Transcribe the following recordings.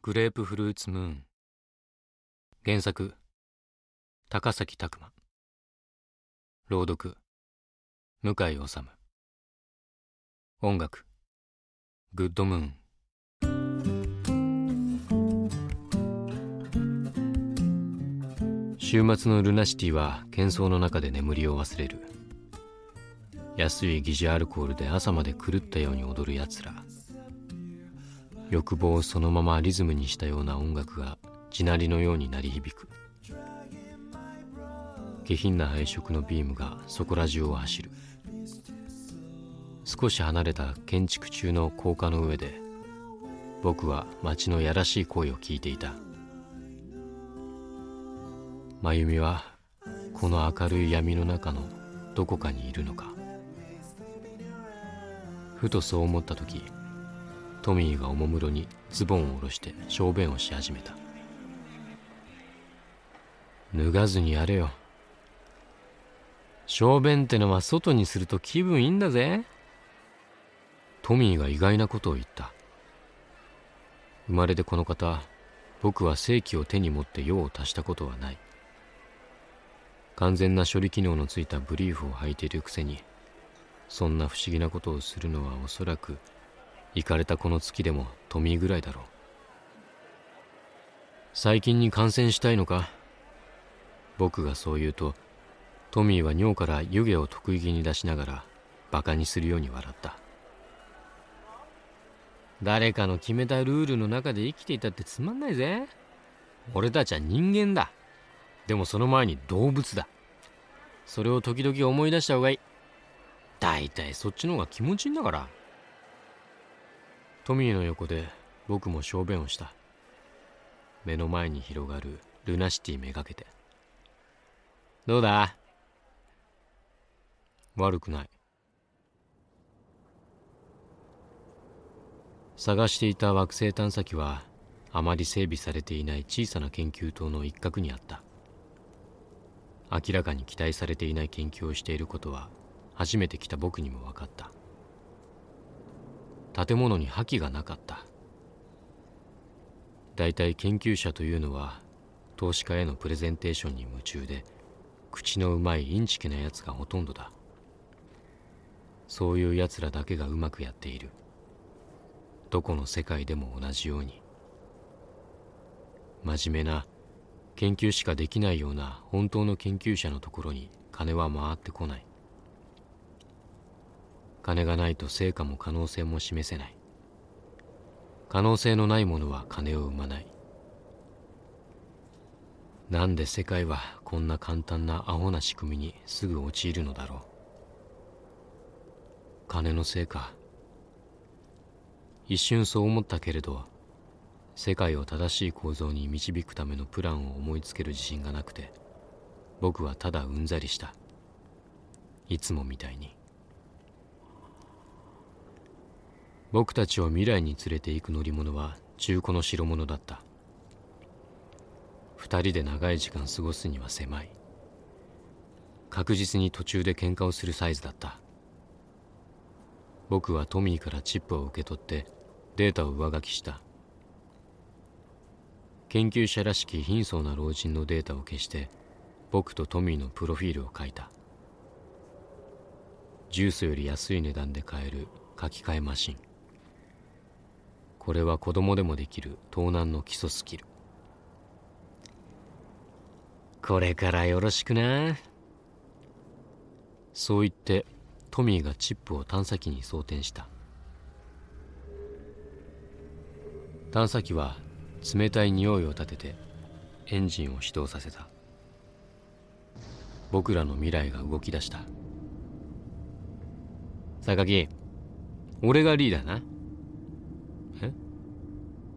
グレープフルーツムーン。原作高崎拓磨。朗読向井治。音楽グッドムーン。週末のルナシティは喧騒の中で眠りを忘れる。安い疑似アルコールで朝まで狂ったように踊るやつら。欲望をそのままリズムにしたような音楽が地鳴りのように鳴り響く。下品な配色のビームがそこら中を走る。少し離れた建築中の高架の上で僕は街のやらしい声を聞いていた。真由美はこの明るい闇の中のどこかにいるのか。ふとそう思った時トミーがおもむろにズボンを下ろして小便をし始めた。脱がずにやれよ。小便ってのは外にすると気分いいんだぜ。トミーが意外なことを言った。生まれてこの方僕は正規を手に持って用を足したことはない。完全な処理機能のついたブリーフを履いているくせにそんな不思議なことをするのはおそらく行かれたこの月でもトミーぐらいだろう。最近に感染したいのか？僕がそう言うとトミーは尿から湯気を得意気に出しながらバカにするように笑った。誰かの決めたルールの中で生きていたってつまんないぜ。俺たちは人間だ。でもその前に動物だ。それを時々思い出した方がいい。大体そっちの方が気持ちいいんだから。トミーの横で僕も小便をした。目の前に広がるルナシティめがけて。どうだ？悪くない。探していた惑星探査機はあまり整備されていない小さな研究棟の一角にあった。明らかに期待されていない研究をしていることは初めて来た僕にも分かった。建物に覇気がなかった。大体研究者というのは投資家へのプレゼンテーションに夢中で口のうまいインチキなやつがほとんどだ。そういうやつらだけがうまくやっている。どこの世界でも同じように。真面目な研究しかできないような本当の研究者のところに金は回ってこない。金がないと成果も可能性も示せない。可能性のないものは金を生まない。なんで世界はこんな簡単なアホな仕組みにすぐ陥るのだろう。金のせいか一瞬そう思ったけれど世界を正しい構造に導くためのプランを思いつける自信がなくて僕はただうんざりした。いつもみたいに。僕たちを未来に連れて行く乗り物は中古の代物だった。二人で長い時間過ごすには狭い。確実に途中で喧嘩をするサイズだった。僕はトミーからチップを受け取ってデータを上書きした。研究者らしき貧相な老人のデータを消して僕とトミーのプロフィールを書いた。ジュースより安い値段で買える書き換えマシン。これは子供でもできる盗難の基礎スキル。これからよろしくな。そう言ってトミーがチップを探査機に装填した。探査機は冷たい匂いを立ててエンジンを始動させた。僕らの未来が動き出した。榊俺がリーダーな。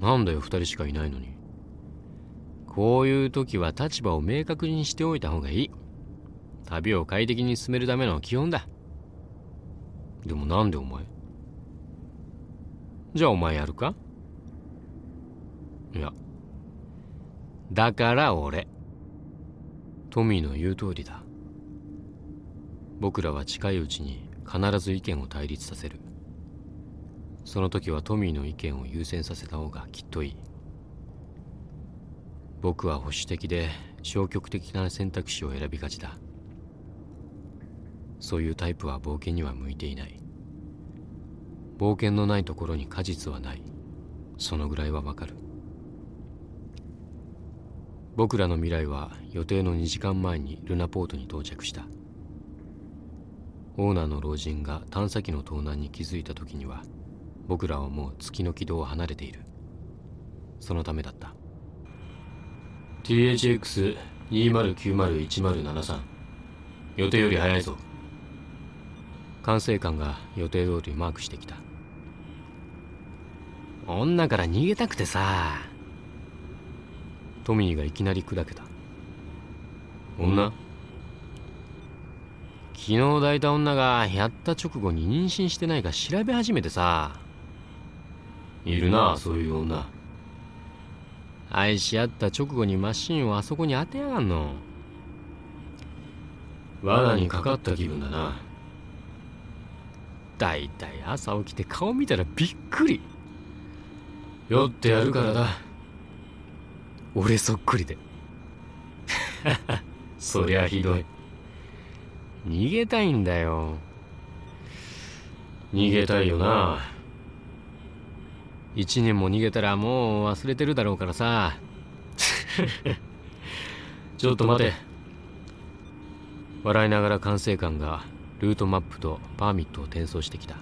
なんだよ二人しかいないのに。こういう時は立場を明確にしておいた方がいい。旅を快適に進めるための基本だ。でもなんでお前？じゃあお前やるか？いや。だから俺。トミーの言う通りだ。僕らは近いうちに必ず意見を対立させる。その時はトミーの意見を優先させた方がきっといい。僕は保守的で消極的な選択肢を選びがちだ。そういうタイプは冒険には向いていない。冒険のないところに果実はない。そのぐらいはわかる。僕らの未来は予定の2時間前にルナポートに到着した。オーナーの老人が探査機の盗難に気づいた時には僕らはもう月の軌道を離れている。そのためだった。THX20901073 予定より早いぞ。管制官が予定通りマークしてきた。女から逃げたくてさ。トミーがいきなり砕けた。女？昨日抱いた女がやった直後に妊娠してないか調べ始めてさいるなそういう女。愛し合った直後にマシンをあそこに当てやがんの。罠にかかった気分だな。だいたい朝起きて顔見たらびっくり。酔ってやるからだ。俺そっくりで。そりゃひどい。逃げたいんだよ。逃げたいよな一年も逃げたらもう忘れてるだろうからさ。ちょっと待て。笑いながら管制官がルートマップとパーミットを転送してきた。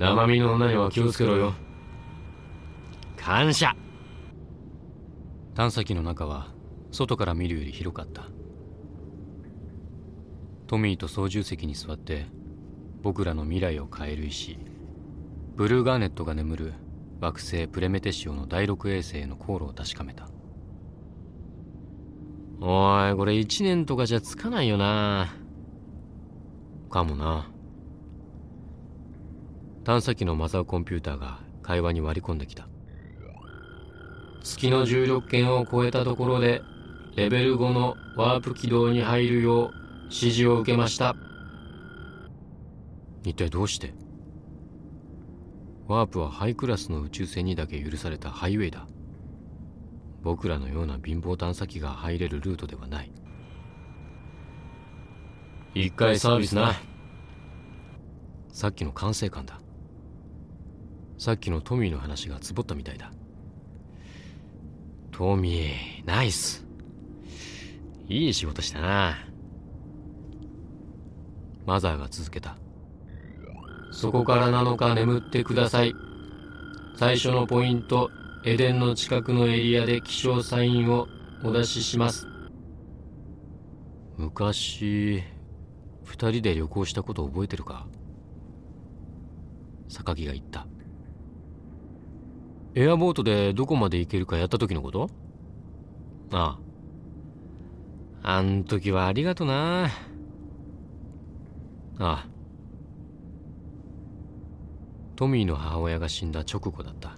生身の女には気をつけろよ。感謝。探査機の中は外から見るより広かった。トミーと操縦席に座って僕らの未来を変える石ブルーガーネットが眠る惑星プレメテシオの第6衛星への航路を確かめた。おいこれ1年とかじゃつかないよな。かもな。探査機のマザーコンピューターが会話に割り込んできた。月の重力圏を超えたところでレベル5のワープ軌道に入るよう指示を受けました。一体どうして？ワープはハイクラスの宇宙船にだけ許されたハイウェイだ。僕らのような貧乏探査機が入れるルートではない。一回サービスなさっきの管制官だ。さっきのトミーの話がつぼったみたいだ。トミーナイス。いい仕事したな。マザーが続けた。そこから7日眠ってください。最初のポイントエデンの近くのエリアで気象サインをお出しします。昔二人で旅行したこと覚えてるか？榊が言った。エアボートでどこまで行けるかやった時のこと？ああ。あん時はありがとな。ああ。トミーの母親が死んだ直後だった。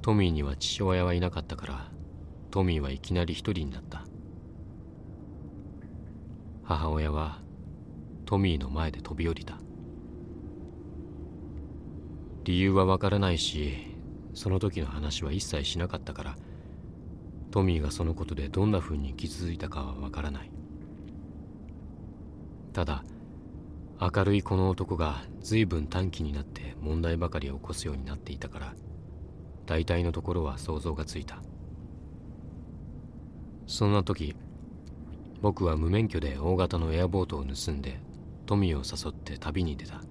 トミーには父親はいなかったからトミーはいきなり一人になった。母親はトミーの前で飛び降りた。理由はわからないしその時の話は一切しなかったからトミーがそのことでどんな風に傷ついたかはわからない。ただ明るいこの男が随分短気になって問題ばかり起こすようになっていたから大体のところは想像がついた。そんな時僕は無免許で大型のエアボートを盗んでトミーを誘って旅に出た。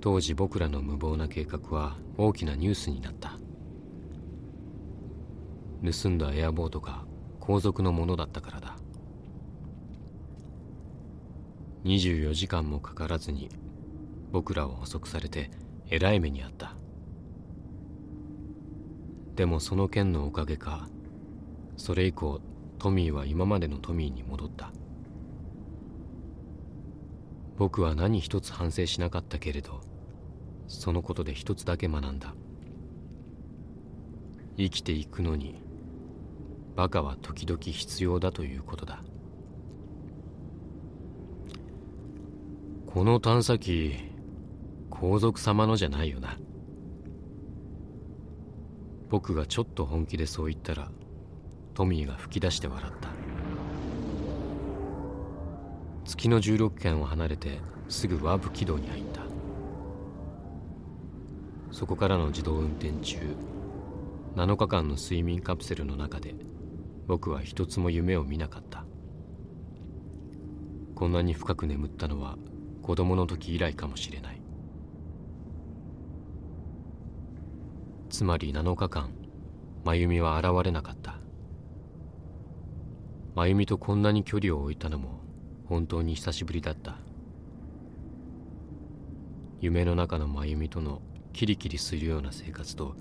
当時僕らの無謀な計画は大きなニュースになった。盗んだエアボートが皇族のものだったからだ。24時間もかからずに僕らを捕捉されてえらい目にあった。でもその件のおかげかそれ以降トミーは今までのトミーに戻った。僕は何一つ反省しなかったけれどそのことで一つだけ学んだ。生きていくのにバカは時々必要だということだ。この探査機皇族様のじゃないよな。僕がちょっと本気でそう言ったらトミーが吹き出して笑った。月の16圏を離れてすぐワープ軌道に入った。そこからの自動運転中7日間の睡眠カプセルの中で僕は一つも夢を見なかった。こんなに深く眠ったのは子供の時以来かもしれない。つまり7日間真由美は現れなかった。真由美とこんなに距離を置いたのも本当に久しぶりだった。夢の中の真由美とのキリキリするような生活と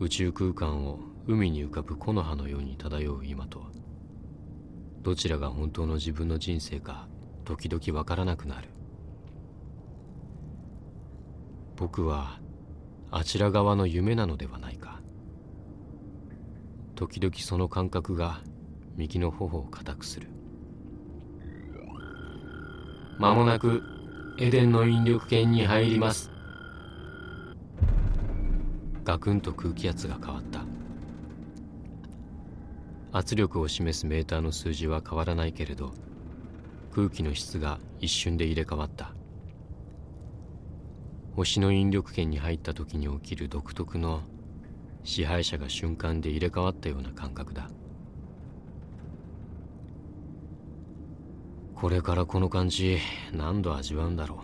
宇宙空間を海に浮かぶ木の葉のように漂う今とどちらが本当の自分の人生か時々わからなくなる。僕はあちら側の夢なのではないか。時々その感覚が右の頬を固くする。間もなくエデンの引力圏に入ります。ガクンと空気圧が変わった。圧力を示すメーターの数字は変わらないけれど空気の質が一瞬で入れ替わった。星の引力圏に入った時に起きる独特の支配者が瞬間で入れ替わったような感覚だ。これからこの感じ何度味わうんだろ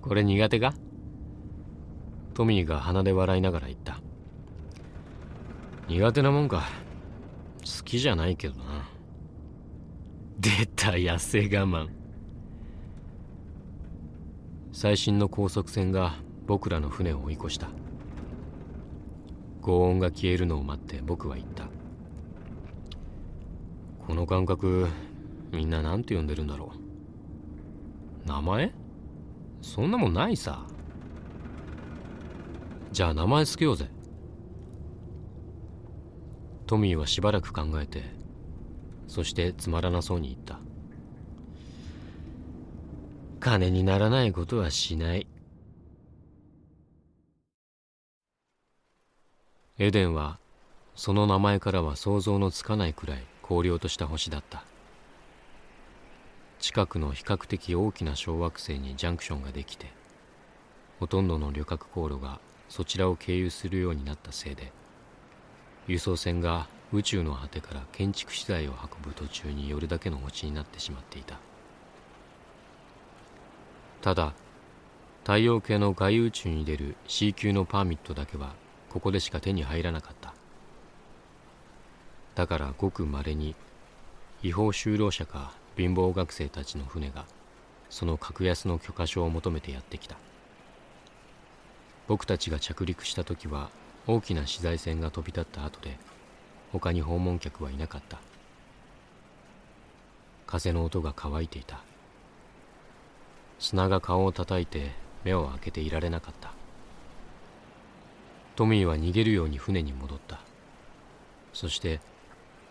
う。これ苦手か？トミーが鼻で笑いながら言った。苦手なもんか。好きじゃないけどな。出た痩せ我慢。最新の高速船が僕らの船を追い越した。轟音が消えるのを待って僕は言った。この感覚みんな何て呼んでるんだろう。名前？そんなもんないさ。じゃあ名前つけようぜ。トミーはしばらく考えてそしてつまらなそうに言った。金にならないことはしない。エデンはその名前からは想像のつかないくらい荒涼とした星だった。近くの比較的大きな小惑星にジャンクションができてほとんどの旅客航路がそちらを経由するようになったせいで輸送船が宇宙の果てから建築資材を運ぶ途中に寄るだけの星になってしまっていた。ただ太陽系の外宇宙に出る C 級のパーミットだけはここでしか手に入らなかった。だからごくまれに違法就労者か貧乏学生たちの船がその格安の許可証を求めてやってきた。僕たちが着陸した時は大きな資材船が飛び立った後で他に訪問客はいなかった。風の音が乾いていた。砂が顔を叩いて目を開けていられなかった。トミーは逃げるように船に戻った。そして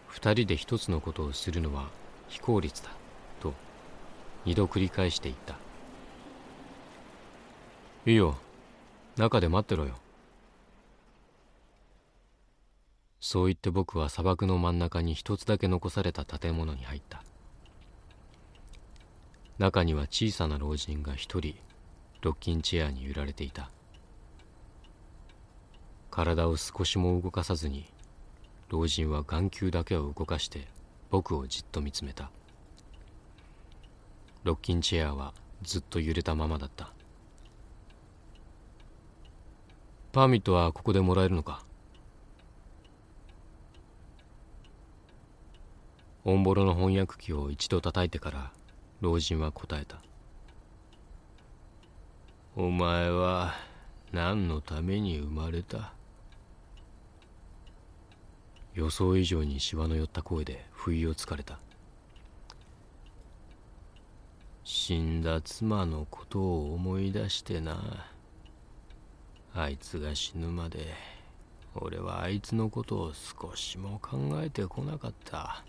二人で一つのことをするのは非効率だと二度繰り返していったいいよ。中で待ってろよ。そう言って僕は砂漠の真ん中に一つだけ残された建物に入った。中には小さな老人が一人ロッキンチェアに揺られていた。体を少しも動かさずに老人は眼球だけを動かして僕をじっと見つめた。ロッキンチェアはずっと揺れたままだった。パーミットはここでもらえるのか？オンボロの翻訳機を一度叩いてから老人は答えた。お前は何のために生まれた？予想以上にしわの寄った声で不意をつかれた。死んだ妻のことを思い出してな。あいつが死ぬまで俺はあいつのことを少しも考えてこなかった。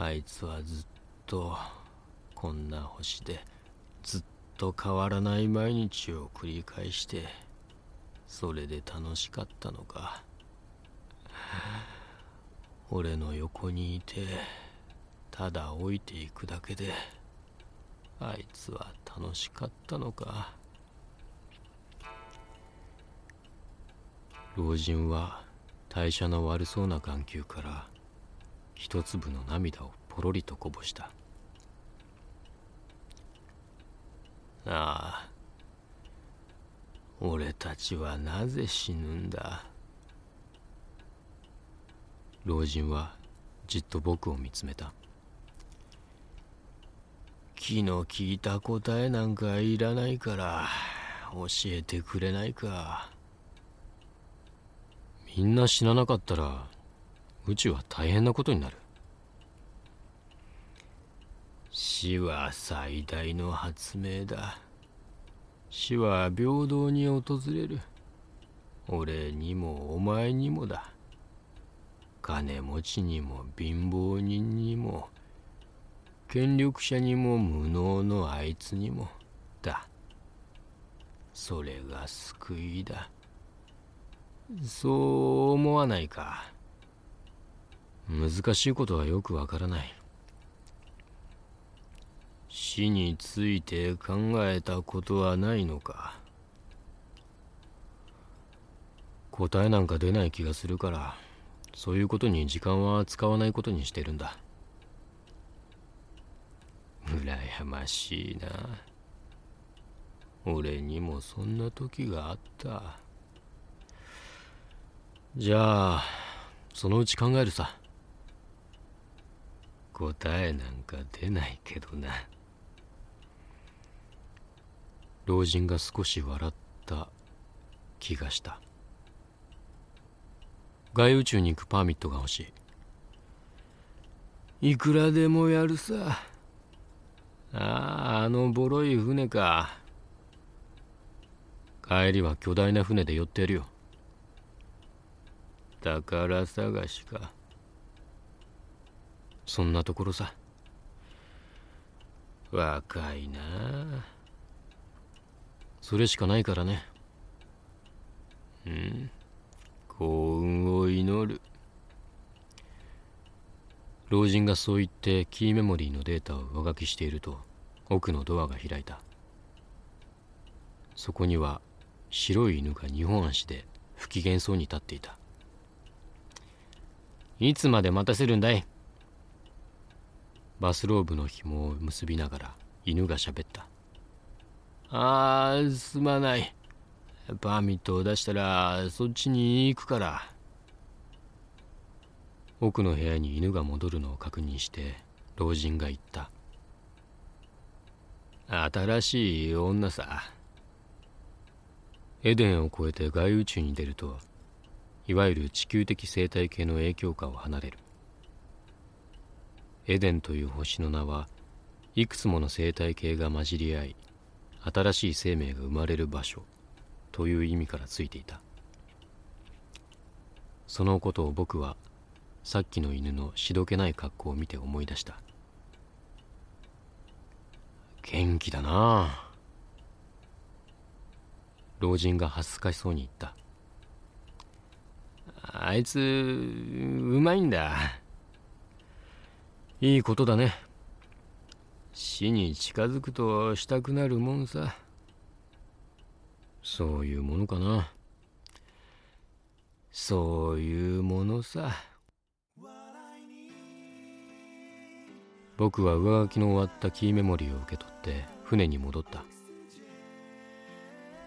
あいつはずっとこんな星でずっと変わらない毎日を繰り返してそれで楽しかったのか。俺の横にいてただ置いていくだけであいつは楽しかったのか。老人は代謝の悪そうな眼球から一粒の涙をポロリとこぼした。ああ俺たちはなぜ死ぬんだ？老人はじっと僕を見つめた。気の利いた答えなんかいらないから教えてくれないか。みんな死ななかったら宇宙は大変なことになる。死は最大の発明だ。死は平等に訪れる。俺にもお前にもだ。金持ちにも貧乏人にも。権力者にも無能のあいつにもだ。それが救いだ。そう思わないか？難しいことはよくわからない。死について考えたことはないのか。答えなんか出ない気がするからそういうことに時間は使わないことにしてるんだ。羨ましいな。俺にもそんな時があった。じゃあそのうち考えるさ。答えなんか出ないけどな。老人が少し笑った気がした。外宇宙に行くパーミットが欲しい。いくらでもやるさ。あああのボロい船か。帰りは巨大な船で寄ってやるよ。宝探しか。そんなところさ。若いな。それしかないからね。うん。幸運を祈る。老人がそう言ってキーメモリーのデータを上書きしていると奥のドアが開いた。そこには白い犬が二本足で不機嫌そうに立っていた。いつまで待たせるんだい？バスローブの紐を結びながら犬が喋った。あーすまない。パーミットを出したらそっちに行くから。奥の部屋に犬が戻るのを確認して老人が言った。新しい女さ。エデンを越えて外宇宙に出るといわゆる地球的生態系の影響下を離れる。エデンという星の名はいくつもの生態系が混じり合い新しい生命が生まれる場所という意味からついていた。そのことを僕はさっきの犬のしどけない格好を見て思い出した。元気だな。老人が恥ずかしそうに言った。あいつうまいんだ。いいことだね。死に近づくとしたくなるもんさ。そういうものかな。そういうものさ。僕は上書きの終わったキーメモリーを受け取って船に戻った。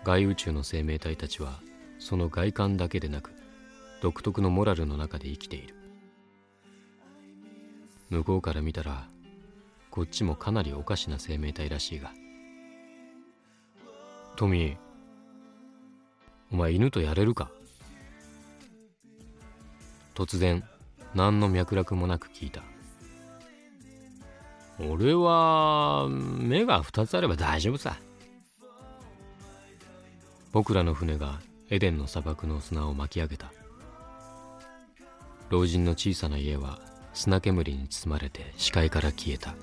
外宇宙の生命体たちはその外観だけでなく独特のモラルの中で生きている。向こうから見たらこっちもかなりおかしな生命体らしいが。トミーお前犬とやれるか？突然何の脈絡もなく聞いた。俺は目が2つあれば大丈夫さ。僕らの船がエデンの砂漠の砂を巻き上げた。老人の小さな家は砂煙に包まれて視界から消えた。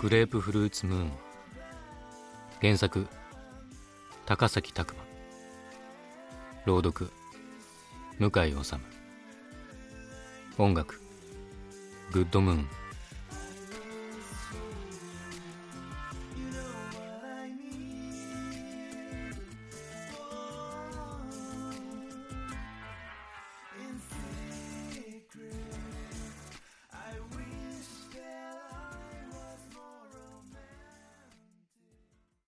グレープフルーツムーン。原作高崎拓磨。朗読向井治。音楽グッドムーン。